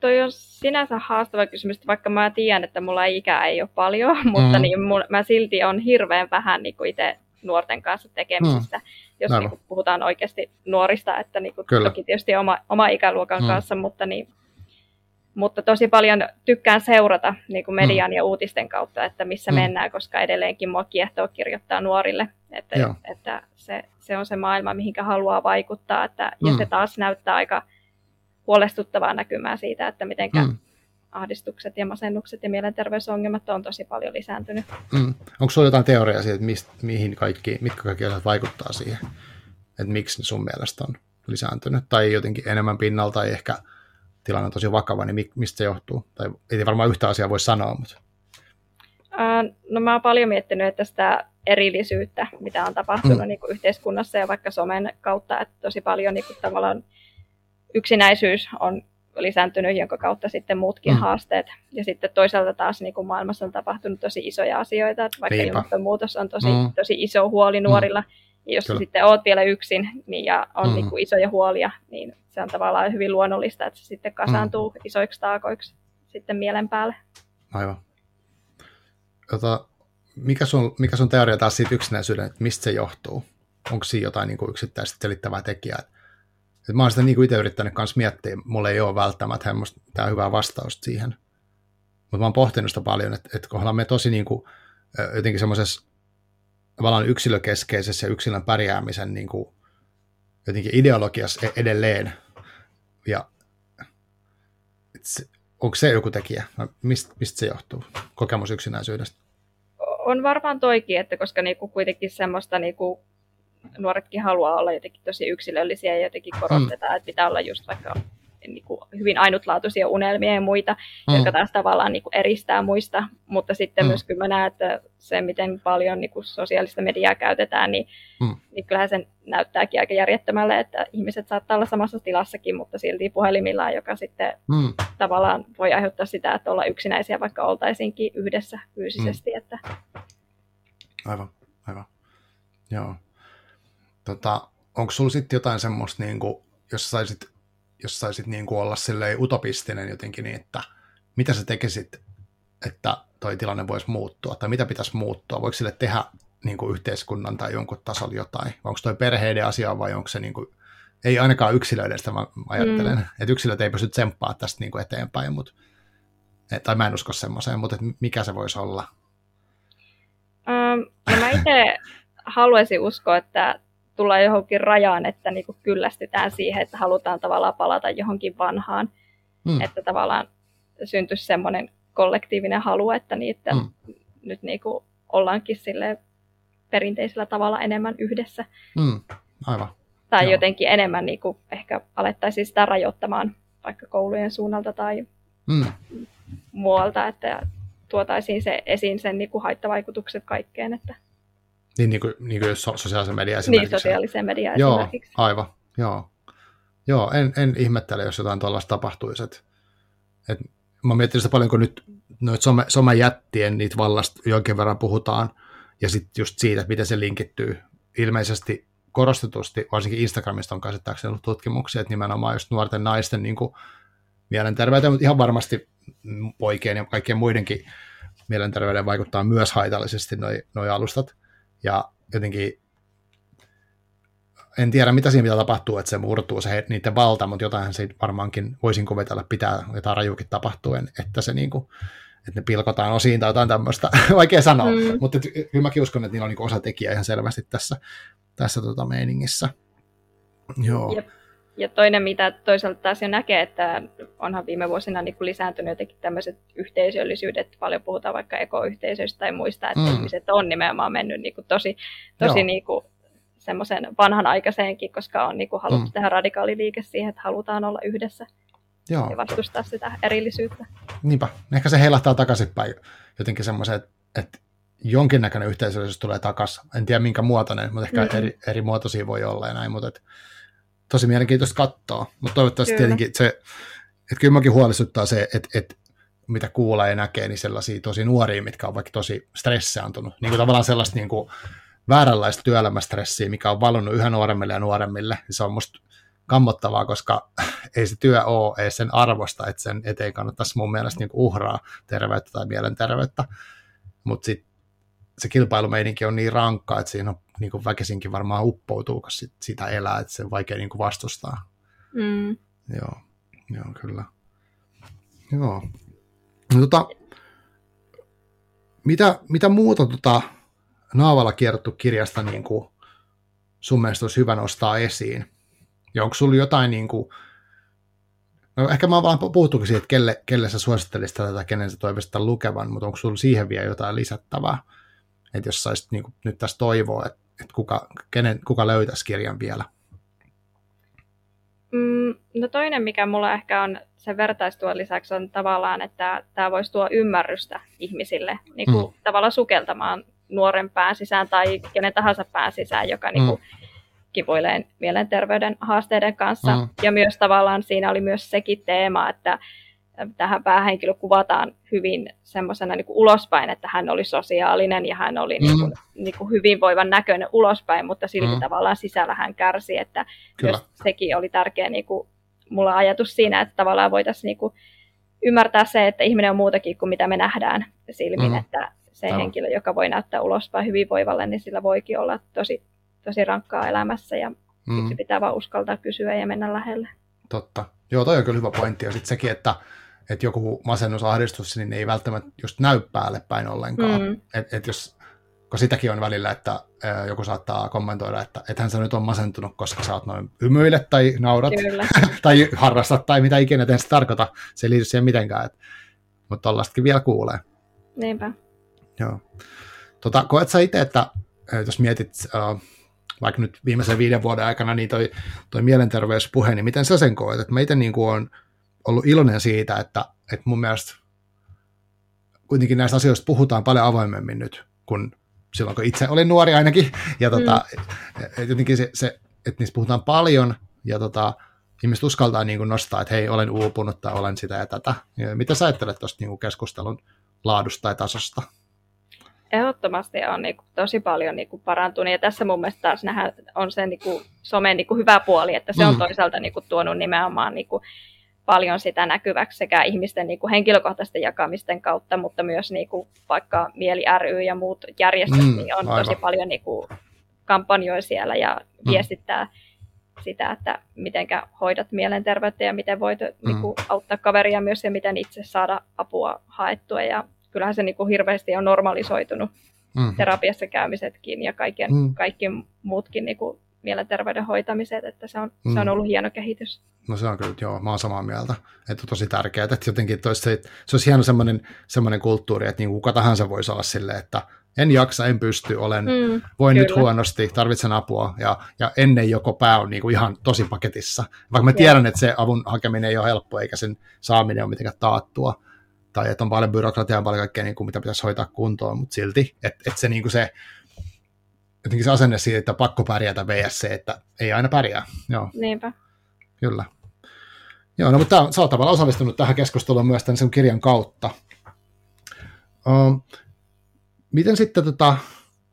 Toi on sinänsä haastava kysymys, vaikka mä tiedän, että mulla ikää ei ole paljon, [LAUGHS] mutta mm. niin mun, mä silti on hirveän vähän niin kuin itse nuorten kanssa tekemisistä, mm. jos niin kuin, puhutaan oikeasti nuorista, että niin kuin, toki tietysti oma, oma ikäluokan mm. kanssa, mutta niin mutta tosi paljon tykkään seurata niin kuin median mm. ja uutisten kautta, että missä mm. mennään, koska edelleenkin mua kiehtoo kirjoittaa nuorille, että, että se, se on se maailma, mihinkä haluaa vaikuttaa, että, mm. ja se taas näyttää aika huolestuttavaa näkymää siitä, että miten mm. ahdistukset ja masennukset ja mielenterveysongelmat on tosi paljon lisääntynyt. Mm. Onko sinulla jotain teoriaa siitä, että mist, mihin kaikki, mitkä kaikki asiat vaikuttaa siihen, että miksi ne sun mielestä on lisääntynyt, tai jotenkin enemmän pinnalta, tai ehkä tilanne on tosi vakava, niin mistä se johtuu? Tai ei varmaan yhtä asiaa voi sanoa, mutta... No mä oon paljon miettinyt, että sitä erillisyyttä, mitä on tapahtunut mm. niin kuin yhteiskunnassa ja vaikka somen kautta, että tosi paljon niin kuin tavallaan yksinäisyys on lisääntynyt, jonka kautta sitten muutkin mm. haasteet. Ja sitten toisaalta taas niin kuin maailmassa on tapahtunut tosi isoja asioita, että vaikka Niinpä. ilmastonmuutos on tosi, mm. tosi iso huoli nuorilla, mm. Ja jos sitten oot vielä yksin niin, ja on mm. niin kuin isoja huolia, niin se on tavallaan hyvin luonnollista, että se sitten kasaantuu mm. isoiksi taakoiksi sitten mielen päälle. Aivan. Jota, mikä, sun, mikä sun teoria taas siitä yksinäisyyden, että mistä se johtuu? Onko siinä jotain niin kuin yksittäistä selittävää tekijää? Et mä oon sitä niin kuin itse yrittänyt kanssa miettiä, mulla ei ole välttämättä tämä hyvää vastausta siihen. Mutta mä oon pohtinut sitä paljon, että, että kohdalla me tosi niin kuin, jotenkin semmoisessa tavallaan yksilökeskeisessä ja yksilön pärjäämisen niin kuin, jotenkin ideologiassa e- edelleen. Ja se, onko se joku tekijä? Mist, mistä se johtuu? Kokemus yksinäisyydestä? On varmaan toikin, että koska niinku kuitenkin semmoista niinku nuoretkin haluaa olla jotenkin tosi yksilöllisiä ja jotenkin korostetaan, mm. että pitää olla just vaikka niin kuin hyvin ainutlaatuisia unelmia ja muita, mm. jotka taas tavallaan niin kuin eristää muista. Mutta sitten mm. myös kyllä mä näen, että se, miten paljon niin kuin sosiaalista mediaa käytetään, niin, mm. niin kyllähän se näyttääkin aika järjettömälle, että ihmiset saattaa olla samassa tilassakin, mutta silti puhelimillaan, joka sitten mm. tavallaan voi aiheuttaa sitä, että olla yksinäisiä, vaikka oltaisinkin yhdessä fyysisesti. Mm. Että... Aivan, aivan. Joo. Tota, onko sulla sitten jotain semmoista, niin kuin, jos saisit jos saisit niin kuin olla silleen utopistinen jotenkin niin, että mitä sä tekisit, että toi tilanne voisi muuttua, tai mitä pitäisi muuttua, voiko sille tehdä niin kuin yhteiskunnan tai jonkun tasolla jotain, onko toi perheiden asia vai onko se niin kuin, ei ainakaan yksilöiden sitä mä ajattelen, mm. että yksilöt ei pysty tsemppaa tästä niin kuin eteenpäin, mutta, tai mä en usko semmoiseen, mutta mikä se voisi olla? Um, no mä itse haluaisin uskoa, että tullaan johonkin rajaan, että niin kuin kyllästytään siihen, että halutaan tavallaan palata johonkin vanhaan. Mm. Että tavallaan syntyisi semmoinen kollektiivinen halu, että niitä mm. nyt niin kuin ollaankin sille perinteisellä tavalla enemmän yhdessä. Mm. Aivan. Tai Joo. jotenkin enemmän niin kuin ehkä alettaisiin sitä rajoittamaan vaikka koulujen suunnalta tai mm. muualta, että tuotaisiin se esiin sen niin kuin haittavaikutukset kaikkeen. Että... Niin, niin kuin, niin kuin sosiaalisen median niin, esimerkiksi. Niin, sosiaalisen median Joo, esimerkiksi. aivan. Joo, Joo en, en ihmettele, jos jotain tuollaista tapahtuisi. Et, et, mä mietin sitä paljon, kun nyt noita some, somejättien niitä vallasta jonkin verran puhutaan, ja sitten just siitä, miten se linkittyy. Ilmeisesti korostetusti, varsinkin Instagramista on käsittääkseni ollut tutkimuksia, että nimenomaan just nuorten naisten niin kuin, mielenterveyteen, mutta ihan varmasti poikien ja kaikkien muidenkin mielenterveyden vaikuttaa myös haitallisesti noi, noi alustat. Ja jotenkin en tiedä, mitä siinä pitää tapahtua, että se murtuu se niiden valta, mutta jotain siitä varmaankin voisin kuvitella, pitää jotain rajuukin tapahtuen, että se niin kuin, että ne pilkotaan osiin tai jotain tämmöistä, [LAUGHS] vaikea sanoa, mm. mutta kyllä mäkin uskon, että niillä on niin osatekijä ihan selvästi tässä, tässä tota meiningissä. Joo. Jep. Ja toinen, mitä toisaalta taas jo näkee, että onhan viime vuosina niin lisääntynyt jotenkin tämmöiset yhteisöllisyydet, paljon puhutaan vaikka ekoyhteisöistä tai muista, että mm. ihmiset on nimenomaan mennyt niin kuin tosi, tosi niin kuin semmoisen vanhanaikaiseenkin, koska on niin kuin haluttu mm. tehdä radikaali liike siihen, että halutaan olla yhdessä Joo. ja vastustaa sitä erillisyyttä. Niinpä, ehkä se heilahtaa takaisinpäin jotenkin semmoisen, että, että jonkinnäköinen yhteisöllisyys tulee takaisin. En tiedä minkä muotoinen, mutta ehkä mm-hmm. eri, eri muotoisia voi olla ja näin, mutta että, tosi mielenkiintoista katsoa. Mutta toivottavasti kyllä. tietenkin se, että kyllä mäkin huolestuttaa se, että, että mitä kuulee ja näkee, niin sellaisia tosi nuoria, mitkä on vaikka tosi stressaantunut. Niin kuin tavallaan sellaista niin kuin vääränlaista työelämästressiä, mikä on valunut yhä nuoremmille ja nuoremmille. Se on musta kammottavaa, koska [LAUGHS] ei se työ ole ei sen arvosta, että sen eteen kannattaisi mun mielestä niin uhraa terveyttä tai mielenterveyttä. Mutta sitten se kilpailumeininki on niin rankka, että siinä on niin kuin väkisinkin varmaan uppoutuu, kun sit, sitä elää, että se on vaikea niin kuin vastustaa. Mm. Joo, joo, kyllä. Joo. No, tota, mitä, mitä muuta tota, Naavalla kierrottu kirjasta niin kuin sun mielestä olisi hyvä nostaa esiin? Ja onko sulla jotain, niin kuin, no ehkä mä vaan puhuttukin siitä, että kelle, kelle sä suosittelisit tätä, kenen sä toivoisit lukevan, mutta onko sulla siihen vielä jotain lisättävää? Että jos saisit niin kuin, nyt tässä toivoa, että, että kuka, kenen, kuka löytäisi kirjan vielä? Mm, no toinen, mikä mulla ehkä on sen vertaistuon lisäksi, on tavallaan, että tämä voisi tuo ymmärrystä ihmisille niin kuin, mm. tavallaan sukeltamaan nuoren pään sisään tai kenen tahansa pään sisään, joka mm. niin kuin, kipuilee mielenterveyden haasteiden kanssa. Mm. Ja myös tavallaan siinä oli myös sekin teema, että tähän päähenkilö kuvataan hyvin semmoisena niin ulospäin, että hän oli sosiaalinen ja hän oli mm. niin kuin, niin kuin hyvinvoivan näköinen ulospäin, mutta silti mm. tavallaan sisällä hän kärsi, että Kyllä. myös sekin oli tärkeä niin kuin, mulla ajatus siinä, että tavallaan voitaisiin niin kuin, ymmärtää se, että ihminen on muutakin kuin mitä me nähdään silmin, mm. että se Tämä. henkilö, joka voi näyttää ulospäin hyvinvoivalle, niin sillä voikin olla tosi, tosi rankkaa elämässä ja mm. siksi pitää vaan uskaltaa kysyä ja mennä lähelle. Totta. Joo, toi on kyllä hyvä pointti. Ja sitten sekin, että että joku masennusahdistus niin ei välttämättä just näy päälle päin ollenkaan. Mm. Et, et jos, kun sitäkin on välillä, että ää, joku saattaa kommentoida, että ethän sä nyt on masentunut, koska sä oot noin hymyilet tai naurat [LAUGHS] tai harrastat tai mitä ikinä tein se tarkoita. Se ei liity siihen mitenkään. Et, mutta tollastakin vielä kuulee. Niinpä. Joo. Tota, koet sä itse, että jos mietit äh, vaikka nyt viimeisen viiden vuoden aikana niin toi, toi mielenterveyspuhe, niin miten sä sen koet? Että mä itse niin on ollut iloinen siitä, että, että mun mielestä kuitenkin näistä asioista puhutaan paljon avoimemmin nyt, kun silloin kun itse olin nuori ainakin, ja tota, mm. jotenkin se, se, että niistä puhutaan paljon, ja tota, ihmiset uskaltaa niin kuin nostaa, että hei, olen uupunut tai olen sitä ja tätä. Ja mitä sä ajattelet tuosta niin keskustelun laadusta tai tasosta? Ehdottomasti on niin kuin, tosi paljon niin kuin, parantunut. Ja tässä mun mielestä taas nähdään, on se niin kuin, somen niin kuin, hyvä puoli, että se on mm. toisaalta niin kuin, tuonut nimenomaan niin kuin, paljon sitä näkyväksi sekä ihmisten niin kuin henkilökohtaisten jakamisten kautta, mutta myös niin kuin vaikka Mieli ry ja muut järjestöt mm, niin on aivan. tosi paljon niin kuin kampanjoja siellä ja mm. viestittää sitä, että miten hoidat mielenterveyttä ja miten voit mm. niin kuin, auttaa kaveria myös ja miten itse saada apua haettua. Ja kyllähän se niin kuin, hirveästi on normalisoitunut mm. terapiassa käymisetkin ja kaiken, mm. kaikki muutkin niin kuin, mielenterveyden hoitamiset, että se on, mm. se on mm. ollut hieno kehitys. No se on kyllä, joo, mä oon samaa mieltä, että on tosi tärkeää, että jotenkin toisi, se, se olisi hieno semmoinen, semmoinen kulttuuri, että niin kuka tahansa voisi olla silleen, että en jaksa, en pysty, olen, mm, voin kyllä. nyt huonosti, tarvitsen apua, ja, ja ennen joko pää on niin kuin ihan tosi paketissa. Vaikka mä tiedän, että se avun hakeminen ei ole helppo, eikä sen saaminen ole mitenkään taattua, tai että on paljon byrokratiaa paljon kaikkea, niin kuin, mitä pitäisi hoitaa kuntoon, mutta silti, että, että se, niin kuin se jotenkin se asenne siitä, että pakko pärjätä VSC, että ei aina pärjää. Joo. Niinpä. Kyllä. Joo, no mutta sä oot tavallaan osallistunut tähän keskusteluun myös tämän sen kirjan kautta. Um, miten sitten, tota,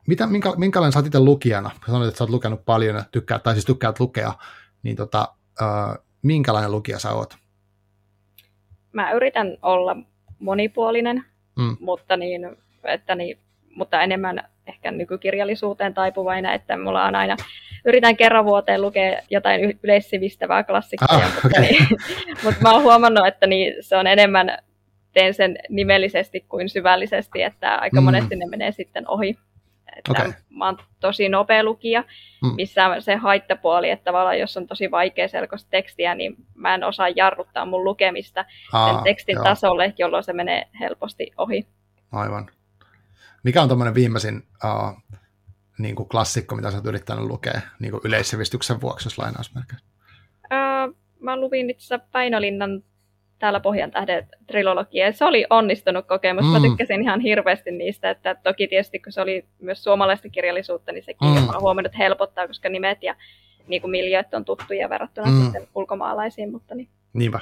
mitä, minkä, minkälainen sä oot itse lukijana? Sanoit, että sä oot lukenut paljon ja tykkäät, tai siis tykkäät lukea, niin tota, uh, minkälainen lukija sä oot? Mä yritän olla monipuolinen, mm. mutta, niin, että niin, mutta enemmän ehkä nykykirjallisuuteen taipuvainen, että mulla on aina, yritän kerran vuoteen lukea jotain yleissivistävää klassikkoa, ah, [LAUGHS] mutta, okay. [LAUGHS] niin, mutta mä oon huomannut, että niin, se on enemmän, teen sen nimellisesti kuin syvällisesti, että aika mm. monesti ne menee sitten ohi. Että okay. Mä oon tosi nopea lukija, mm. missä se haittapuoli, että tavallaan jos on tosi vaikea selkoista tekstiä, niin mä en osaa jarruttaa mun lukemista Aa, sen tekstin joo. tasolle, jolloin se menee helposti ohi. Aivan. Mikä on tuommoinen viimeisin uh, niin kuin klassikko, mitä sä oot yrittänyt lukea niin kuin yleissivistyksen vuoksi, jos lainausmerkeissä? Uh, mä luvin itse Päinolinnan täällä Pohjan tähden trilogia, ja se oli onnistunut kokemus. Mm. Mä tykkäsin ihan hirveästi niistä, että toki tietysti kun se oli myös suomalaista kirjallisuutta, niin sekin mm. on huomannut että helpottaa, koska nimet ja niin kuin miljööt on tuttuja verrattuna mm. sitten ulkomaalaisiin. Mutta niin. Niinpä.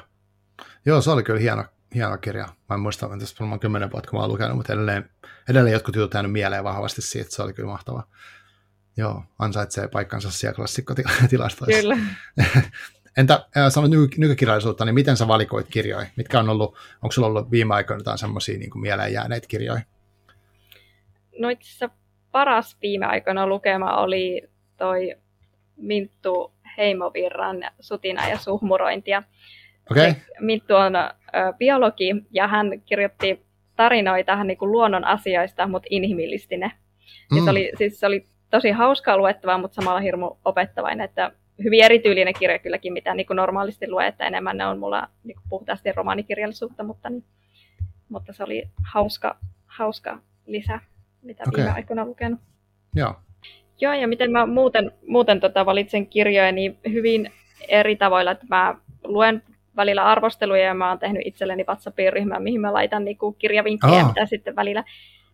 Joo, se oli kyllä hieno, hieno kirja. Mä en muista, että tässä varmaan kymmenen vuotta, kun mä oon lukenut, mutta edelleen, edelleen jotkut jutut jäänyt mieleen vahvasti siitä, se oli kyllä mahtava. Joo, ansaitsee paikkansa siellä klassikkotilastoissa. Kyllä. [LAUGHS] Entä sanoit ny- nykykirjallisuutta, niin miten sä valikoit kirjoja? Mitkä on ollut, onko sulla ollut viime aikoina jotain semmoisia niin mieleen jääneitä kirjoja? No itse paras viime aikoina lukema oli toi Minttu Heimovirran Sutina ja suhmurointia. Okay. Minttu on ö, biologi ja hän kirjoitti tarinoita niin kuin luonnon asioista, mutta inhimillisti ne. Mm. se, oli, siis se oli tosi hauskaa luettavaa, mutta samalla hirmu opettavainen, että hyvin erityylinen kirja kylläkin, mitä niin kuin normaalisti lue, että enemmän ne on mulla niin kuin puhtaasti romaanikirjallisuutta, mutta, niin, mutta se oli hauska, hauska lisä, mitä okay. viime aikoina lukenut. Joo. Joo, ja miten mä muuten, muuten tota valitsen kirjoja, niin hyvin eri tavoilla, että mä luen välillä arvosteluja ja mä oon tehnyt itselleni WhatsAppin ryhmän, mihin mä laitan niin kuin kirjavinkkejä, oh. mitä sitten välillä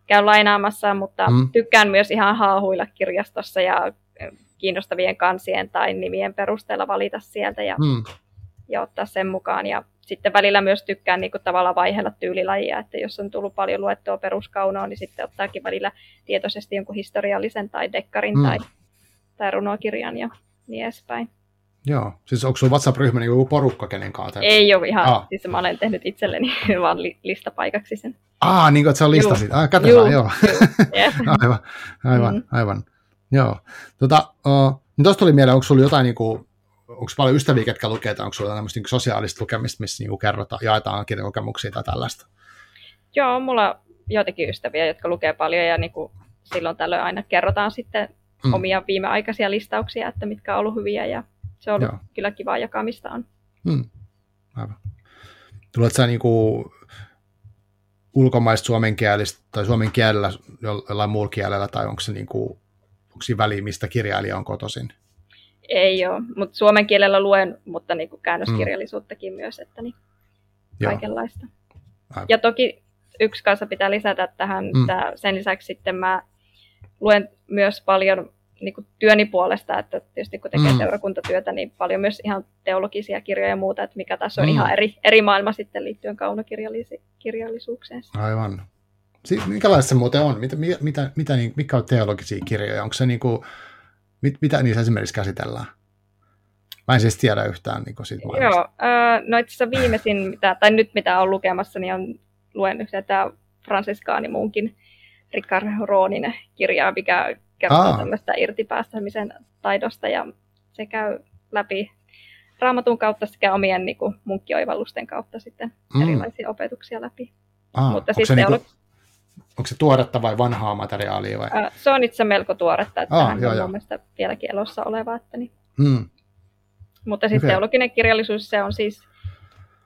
käyn lainaamassa, mutta mm. tykkään myös ihan haahuilla kirjastossa ja kiinnostavien kansien tai nimien perusteella valita sieltä ja, hmm. ja ottaa sen mukaan. Ja sitten välillä myös tykkään niin kuin, tavallaan vaiheella tyylilajia, että jos on tullut paljon luettua peruskaunoa, niin sitten ottaakin välillä tietoisesti jonkun historiallisen tai dekkarin hmm. tai, tai runokirjan ja niin edespäin. Joo, siis onko sinulla WhatsApp-ryhmä niin joku porukka kenen kanssa? Ei ole ihan, ah. siis mä olen tehnyt itselleni [LAUGHS] vaan li- listapaikaksi sen. Ah, niin kuin, että se on listasit. Ah, katsotaan, joo. [LAUGHS] [LAUGHS] aivan, aivan, mm. aivan. Joo. Tota, uh, niin tuosta tuli mieleen, onko sulla jotain, niin kuin, onko paljon ystäviä, ketkä lukee, tai onko sulla tämmöistä niin sosiaalista lukemista, missä niin kerrotaan, jaetaan kirjakokemuksia tai tällaista? Joo, mulla on joitakin ystäviä, jotka lukee paljon, ja niin kuin silloin tällöin aina kerrotaan sitten mm. omia viimeaikaisia listauksia, että mitkä on ollut hyviä, ja se on ollut Joo. kyllä kiva jakamista on. Mm. Aivan. Tuletko sä niin kuin ulkomaista suomenkielistä tai suomen kielellä jollain muulla kielellä, tai onko se niin kuin onko siinä väliä, mistä kirjailija on kotoisin? Ei ole, mutta suomen kielellä luen, mutta niin kuin käännöskirjallisuuttakin mm. myös, että niin kaikenlaista. Aivan. Ja toki yksi kanssa pitää lisätä tähän, mm. että sen lisäksi sitten mä luen myös paljon niin kuin työni puolesta, että tietysti kun tekee mm. seurakuntatyötä, niin paljon myös ihan teologisia kirjoja ja muuta, että mikä tässä on mm. ihan eri, eri maailma sitten liittyen kaunokirjallisuukseen. Aivan. Siis, minkälaista se muuten on? Mitä, mitä, mitä, niin, mikä on teologisia kirjoja? Onko se niin kuin, mit, mitä niissä esimerkiksi käsitellään? Mä en siis tiedä yhtään niin siitä maailmasta. Joo, no itse asiassa viimeisin, mitä, tai nyt mitä on lukemassa, niin on luen tämä Fransiskaani muunkin Ricard Roonin kirjaa, mikä kertoo Aa. tämmöistä irtipäästämisen taidosta, ja se käy läpi raamatun kautta sekä omien niin kuin, munkkioivallusten kautta sitten mm. erilaisia opetuksia läpi. Aa, Mutta sitten niinku... Ollut onko se tuoretta vai vanhaa materiaalia? Vai? Se on itse melko tuoretta, että Aa, joo, on joo. mielestä vieläkin elossa oleva. Että niin. hmm. Mutta sitten okay. teologinen kirjallisuus, se on siis,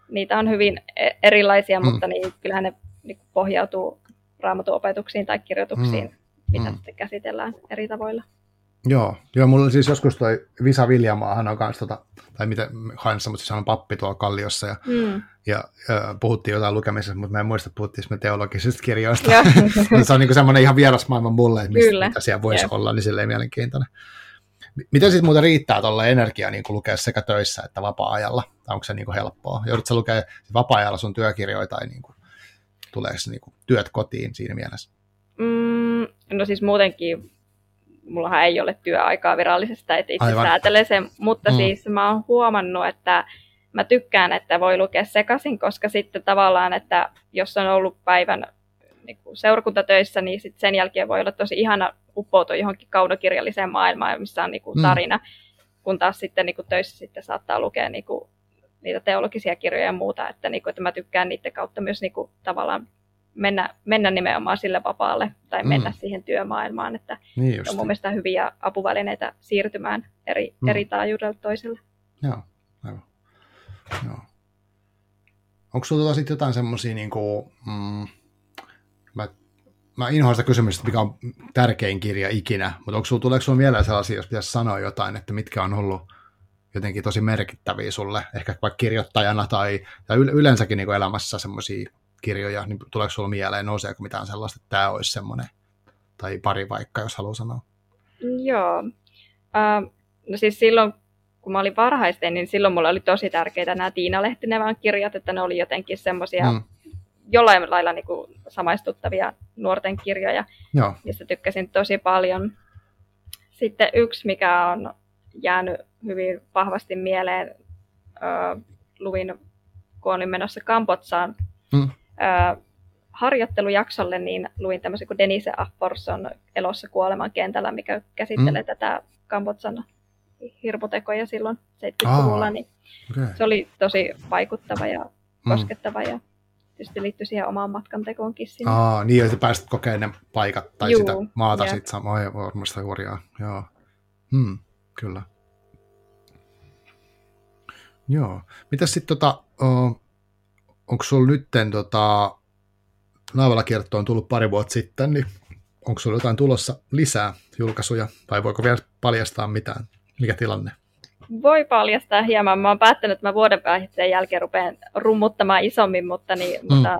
niitä on hyvin e- erilaisia, hmm. mutta niin, kyllähän ne niin pohjautuu raamatuopetuksiin tai kirjoituksiin, hmm. Mitä hmm. sitten käsitellään eri tavoilla. Joo, joo mulla siis joskus toi Visa Viljamaa, hän on kanssa, tota, tai miten Hansa, mutta siis on pappi tuolla Kalliossa, ja, mm. ja, ja puhuttiin jotain lukemisesta, mutta mä en muista, puhuttiin me teologisista kirjoista. [LAUGHS] se on niin semmoinen ihan vieras maailma mulle, että mistä, mitä siellä voisi yeah. olla, niin silleen mielenkiintoinen. Miten sitten muuten riittää tuolla energiaa niin lukea sekä töissä että vapaa-ajalla? Tai onko se niin helppoa? Joudutko lukea vapaa-ajalla sun työkirjoja tai niin kuin, tuleeko niin kuin, työt kotiin siinä mielessä? Mm, no siis muutenkin mullahan ei ole työaikaa virallisesta, että itse Aivan. säätelen sen, mutta mm. siis mä oon huomannut, että mä tykkään, että voi lukea sekaisin, koska sitten tavallaan, että jos on ollut päivän niin kuin seurakuntatöissä, niin sit sen jälkeen voi olla tosi ihana uppoutua johonkin kaunokirjalliseen maailmaan, missä on niin kuin tarina, mm. kun taas sitten niin kuin töissä sitten saattaa lukea niin kuin niitä teologisia kirjoja ja muuta, että, niin kuin, että mä tykkään niiden kautta myös niin kuin, tavallaan mennä, mennä nimenomaan sille vapaalle tai mm. mennä siihen työmaailmaan, että niin on mun mielestä hyviä apuvälineitä siirtymään eri, mm. eri taajuudelta toiselle. Joo, aivan. Joo. Onko sinulla sitten jotain semmoisia, niin kuin, mm, mä, mä inhoan sitä kysymystä, mikä on tärkein kirja ikinä, mutta onko sulla, tuleeko sinulla mieleen sellaisia, jos pitäisi sanoa jotain, että mitkä on ollut jotenkin tosi merkittäviä sulle, ehkä vaikka kirjoittajana tai, tai yleensäkin niin elämässä semmoisia kirjoja, niin tuleeko sinulla mieleen, nouseeko mitään sellaista, että tämä olisi semmoinen, tai pari vaikka, jos haluaa sanoa? Joo. Uh, no siis silloin, kun mä olin varhaisten, niin silloin mulla oli tosi tärkeitä nämä Tiina Lehtinevän kirjat, että ne oli jotenkin semmoisia mm. jollain lailla niin kuin samaistuttavia nuorten kirjoja, Joo. mistä tykkäsin tosi paljon. Sitten yksi, mikä on jäänyt hyvin vahvasti mieleen, uh, luin, kun olin menossa Kambotsaan, mm harjoittelujaksolle niin luin tämmöisen kuin Denise Afforson Elossa kuoleman kentällä, mikä käsittelee mm. tätä Kambotsan hirmutekoja silloin 70-luvulla. Niin okay. Se oli tosi vaikuttava ja mm. koskettava ja tietysti liittyi siihen omaan matkan tekoonkin sinne. Aa, niin, että pääsit kokemaan ne paikat tai Juu, sitä maata sitten samaa varmasti hurjaa. Joo. Hmm, kyllä. Joo. Mitäs sitten tota, onko sulla nytten tota, Naavalla on tullut pari vuotta sitten, niin onko sulla jotain tulossa lisää julkaisuja, vai voiko vielä paljastaa mitään? Mikä tilanne? Voi paljastaa hieman. Mä oon päättänyt, että mä vuoden päähitteen jälkeen rupean rummuttamaan isommin, mutta, niin, mm. mutta,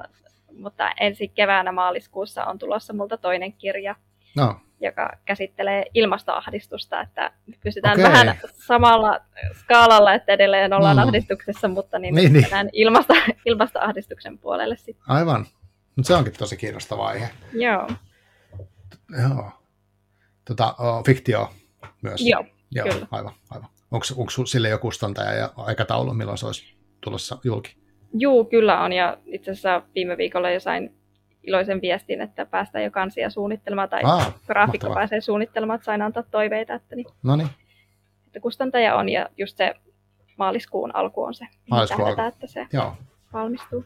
mutta ensi keväänä maaliskuussa on tulossa multa toinen kirja. No joka käsittelee ilmastoahdistusta, että pysytään okay. vähän samalla skaalalla, että edelleen ollaan mm. ahdistuksessa, mutta niin, niin, niin. Ilmasto, [LAUGHS] ilmastoahdistuksen puolelle sitten. Aivan. Mutta se onkin tosi kiinnostava aihe. Joo. Joo. Tota, oh, fiktio myös. Joo, Joo kyllä. Aivan, aivan. Onko, onko sille joku kustantaja ja aikataulu, milloin se olisi tulossa julki? Joo, kyllä on. Ja itse asiassa viime viikolla jo sain iloisen viestin, että päästään jo kansia suunnittelemaan tai Aa, graafikko mahtavaa. pääsee suunnittelemaan, että sain antaa toiveita, että, niin, Noniin. että kustantaja on ja just se maaliskuun alku on se, Maaliskuun alku. että se joo. valmistuu.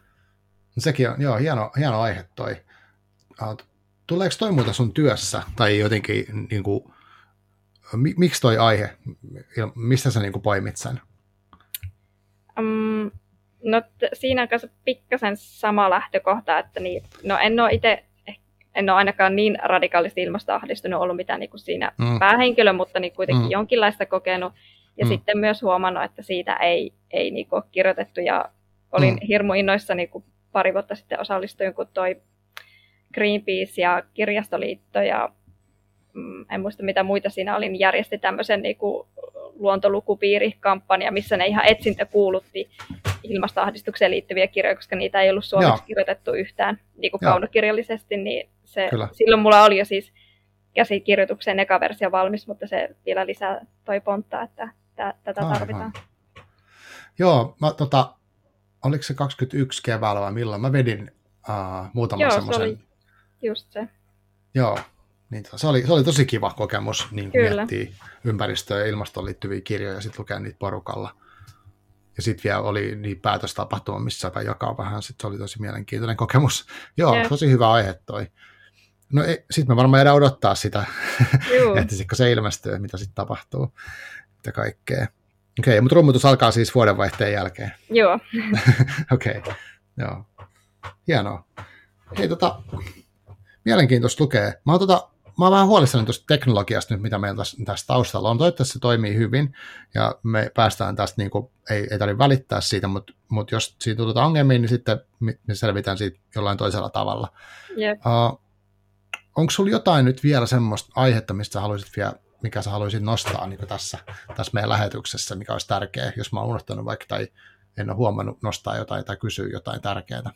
No sekin on, joo, hieno, hieno aihe toi. Tuleeko toi muuta sun työssä tai jotenkin, niin kuin, miksi toi aihe, mistä sä niin kuin poimit sen? Um, No siinä on kanssa pikkasen sama lähtökohta, että niin, no en ole itse en ole ainakaan niin radikaalisti ilmastoahdistunut ollut mitään niin kuin siinä mm. päähenkilö, mutta niin kuitenkin mm. jonkinlaista kokenut. Ja mm. sitten myös huomannut, että siitä ei, ei niin kuin ole kirjoitettu. Ja olin mm. hirmu innoissa, niin kuin pari vuotta sitten osallistuin, kun toi Greenpeace ja Kirjastoliitto ja en muista mitä muita siinä oli, niin järjesti tämmöisen niin kuin luontolukupiirikampanja, missä ne ihan etsintä kuulutti ilmastoahdistukseen liittyviä kirjoja, koska niitä ei ollut suomeksi Joo. kirjoitettu yhtään niin kuin kaunokirjallisesti, niin se, silloin mulla oli jo siis käsikirjoituksen eka versio valmis, mutta se vielä lisää toi pontta, että tä, tätä Aivan. tarvitaan. Joo, mä, tota, oliko se 21 keväällä vai milloin? Mä vedin uh, muutaman Joo, semmoisen. Se oli just se. Joo, niin se oli, se oli tosi kiva kokemus niin miettiä ympäristöön ja ilmastoon liittyviä kirjoja ja sitten lukea niitä porukalla. Ja sitten vielä oli niin päätöstapahtuma, missä jakaa vähän, sitten se oli tosi mielenkiintoinen kokemus. Joo, yeah. tosi hyvä aihe toi. No sitten me varmaan jäädään odottaa sitä, [LAUGHS] että sit, kun se ilmestyy, mitä sitten tapahtuu, mitä kaikkea. Okei, okay, mutta rummutus alkaa siis vuodenvaihteen jälkeen. Joo. [LAUGHS] Okei, okay. joo. Hienoa. Hei, tota, mielenkiintoista lukee. Mä oon tota, mä oon vähän huolissani tuosta teknologiasta nyt, mitä meillä tässä, tässä taustalla on. Toivottavasti se toimii hyvin ja me päästään tästä, niin kuin, ei, ei tarvitse välittää siitä, mutta, mutta jos siitä tulee ongelmia, niin sitten me selvitään siitä jollain toisella tavalla. Yep. Uh, onko sulla jotain nyt vielä semmoista aihetta, mistä sä haluaisit vielä, mikä sä haluaisit nostaa niin tässä, tässä meidän lähetyksessä, mikä olisi tärkeää, jos mä oon unohtanut vaikka tai en ole huomannut nostaa jotain tai kysyä jotain tärkeää?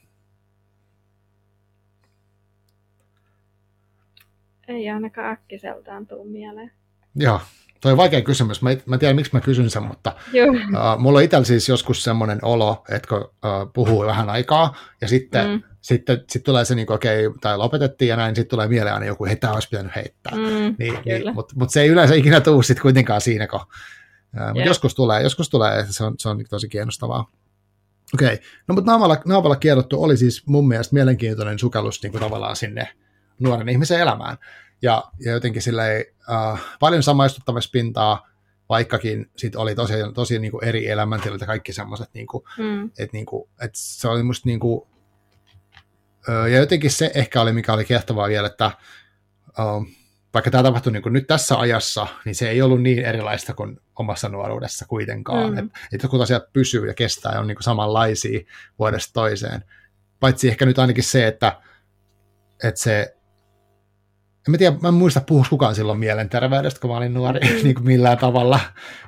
Ei ainakaan äkkiseltään tule mieleen. Joo, toi on vaikea kysymys. Mä, mä tiedän, miksi mä kysyn sen, mutta uh, mulla on itsellä siis joskus semmoinen olo, että kun uh, puhuu vähän aikaa ja sitten mm. sitten sit tulee se, niin okei, okay, tai lopetettiin ja näin, sitten tulee mieleen aina joku, hei, tämä olisi pitänyt heittää. Mm, niin, niin, Mutta mut se ei yleensä ikinä tule sitten kuitenkaan siinä, kun, mutta joskus tulee, joskus tulee, että se on, se on tosi kiinnostavaa. Okei, okay. no mutta naavalla, naavalla kierrottu oli siis mun mielestä mielenkiintoinen sukellus niin kuin tavallaan sinne nuoren ihmisen elämään. Ja, ja jotenkin silleen, uh, paljon samaistuttamispintaa, vaikkakin sit oli tosi, tosi niin kuin eri elämäntilat ja kaikki semmoiset, niin kuin, mm. että niin kuin, et se oli musta niin kuin, uh, ja jotenkin se ehkä oli, mikä oli kiehtovaa vielä, että uh, vaikka tämä tapahtui niin kuin nyt tässä ajassa, niin se ei ollut niin erilaista kuin omassa nuoruudessa kuitenkaan. Mm. Että et kun asiat pysyy ja kestää ja on niin kuin samanlaisia vuodesta toiseen. Paitsi ehkä nyt ainakin se, että, että se en mä tiedä, mä en muista puhua kukaan silloin mielenterveydestä, kun mä olin nuori, mm. [LAUGHS] niin kuin millään tavalla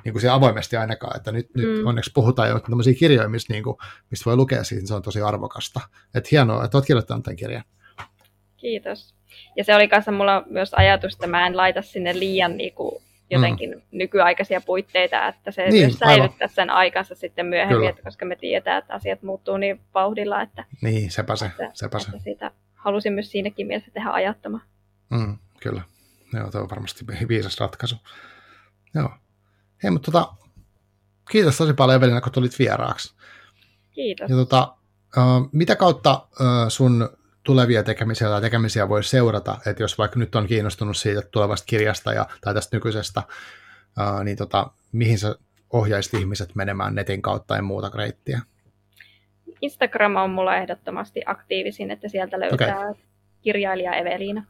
niin kuin avoimesti ainakaan, että nyt, mm. nyt onneksi puhutaan jo tämmöisiä kirjoja, mistä, niin kuin, mistä voi lukea siitä, se on tosi arvokasta. Että hienoa, että olet kirjoittanut tämän kirjan. Kiitos. Ja se oli kanssa mulla myös ajatus, että mä en laita sinne liian niin kuin, jotenkin mm. nykyaikaisia puitteita, että se niin, myös säilyttää sen aikansa sitten myöhemmin, että koska me tiedetään, että asiat muuttuu niin vauhdilla, että, niin, sepä se, että, sepä että se. Sitä halusin myös siinäkin mielessä tehdä ajattama. Mm, kyllä. Joo, tuo on varmasti viisas ratkaisu. Joo. Hei, mutta tota, kiitos tosi paljon Evelina, kun tulit vieraaksi. Kiitos. Ja tota, mitä kautta sun tulevia tekemisiä tai tekemisiä voi seurata, että jos vaikka nyt on kiinnostunut siitä tulevasta kirjasta ja, tai tästä nykyisestä, niin tota, mihin sä ohjaisit ihmiset menemään netin kautta ja muuta reittiä? Instagram on mulla ehdottomasti aktiivisin, että sieltä löytää okay. kirjailija Evelina.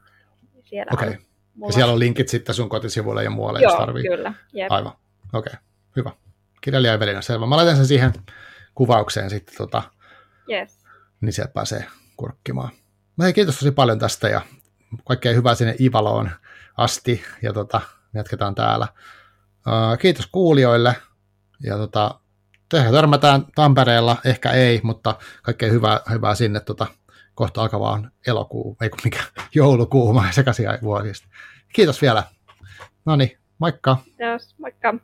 Siellä okay. mulla... Ja siellä on linkit sitten sun kotisivuille ja muualle, Joo, jos tarvii. kyllä. Jep. Aivan. Okei, okay. hyvä. Kirjailija Evelina, selvä. Mä laitan sen siihen kuvaukseen sitten, tota, yes. niin sieltä pääsee kurkkimaan. No hei, kiitos tosi paljon tästä ja kaikkea hyvää sinne Ivaloon asti ja tota, jatketaan täällä. Uh, kiitos kuulijoille ja tota, ehkä törmätään Tampereella, ehkä ei, mutta kaikkea hyvää, hyvää sinne tota, kohta alkavaan elokuu, ei kun mikä joulukuu, mä sekaisin vuosista. Kiitos vielä. No niin, moikka. Kiitos, moikka.